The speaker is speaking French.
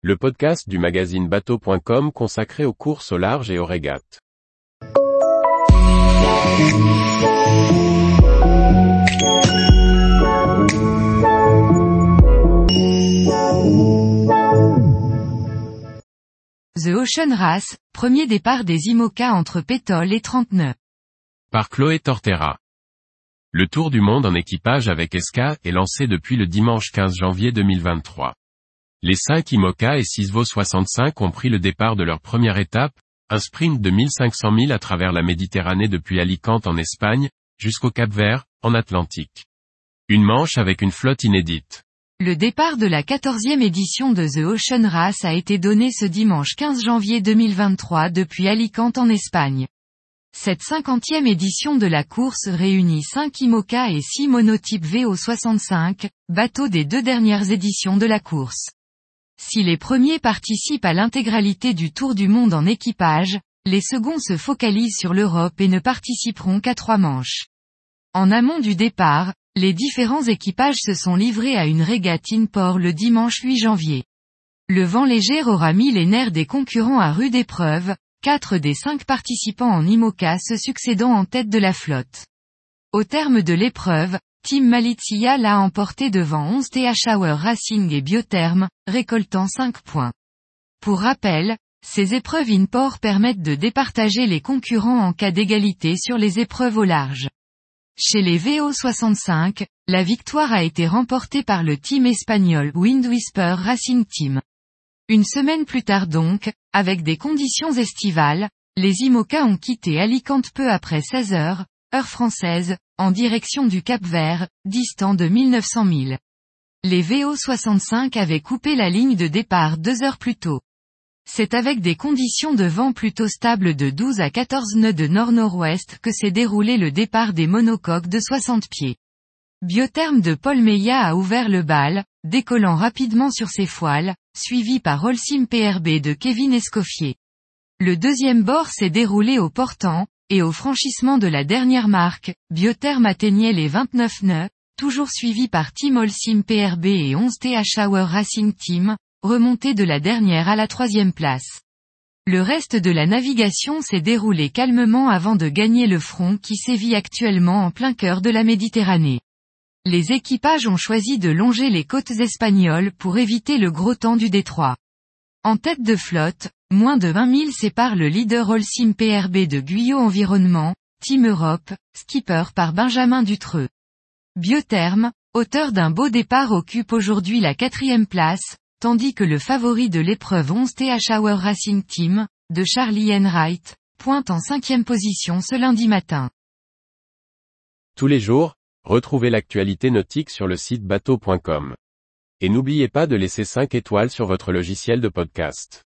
le podcast du magazine bateau.com consacré aux courses au large et aux régates. The Ocean Race, premier départ des IMOCA entre Pétole et 39. Par Chloé Tortera. Le tour du monde en équipage avec Esca est lancé depuis le dimanche 15 janvier 2023. Les 5 IMOCA et 6 VO 65 ont pris le départ de leur première étape, un sprint de 1500 milles à travers la Méditerranée depuis Alicante en Espagne, jusqu'au Cap Vert, en Atlantique. Une manche avec une flotte inédite. Le départ de la 14e édition de The Ocean Race a été donné ce dimanche 15 janvier 2023 depuis Alicante en Espagne. Cette cinquantième édition de la course réunit 5 IMOCA et 6 monotypes VO65, bateaux des deux dernières éditions de la course. Si les premiers participent à l'intégralité du Tour du Monde en équipage, les seconds se focalisent sur l'Europe et ne participeront qu'à trois manches. En amont du départ, les différents équipages se sont livrés à une régate in-port le dimanche 8 janvier. Le vent léger aura mis les nerfs des concurrents à rude épreuve, quatre des cinq participants en IMOCA se succédant en tête de la flotte. Au terme de l'épreuve, Team Malizia l'a emporté devant 11 TH Hour Racing et Biotherm, récoltant 5 points. Pour rappel, ces épreuves in-port permettent de départager les concurrents en cas d'égalité sur les épreuves au large. Chez les VO65, la victoire a été remportée par le team espagnol Wind Whisper Racing Team. Une semaine plus tard donc, avec des conditions estivales, les IMOCA ont quitté Alicante peu après 16 heures, heure française, en direction du Cap Vert, distant de 1900 milles. Les VO65 avaient coupé la ligne de départ deux heures plus tôt. C'est avec des conditions de vent plutôt stables de 12 à 14 nœuds de nord-nord-ouest que s'est déroulé le départ des monocoques de 60 pieds. Biotherme de Paul Meillat a ouvert le bal, décollant rapidement sur ses foiles, suivi par Holcim PRB de Kevin Escoffier. Le deuxième bord s'est déroulé au portant, et au franchissement de la dernière marque, Biotherme atteignait les 29 nœuds, toujours suivi par Team Holcim PRB et 11 TH Hour Racing Team, remonté de la dernière à la troisième place. Le reste de la navigation s'est déroulé calmement avant de gagner le front qui sévit actuellement en plein cœur de la Méditerranée les équipages ont choisi de longer les côtes espagnoles pour éviter le gros temps du détroit. En tête de flotte, moins de 20 000 séparent le leader Holcim PRB de Guyot Environnement, Team Europe, skipper par Benjamin Dutreux. Biotherme, auteur d'un beau départ occupe aujourd'hui la quatrième place, tandis que le favori de l'épreuve 11 TH Hour Racing Team, de Charlie Enright, pointe en cinquième position ce lundi matin. Tous les jours, Retrouvez l'actualité nautique sur le site bateau.com. Et n'oubliez pas de laisser 5 étoiles sur votre logiciel de podcast.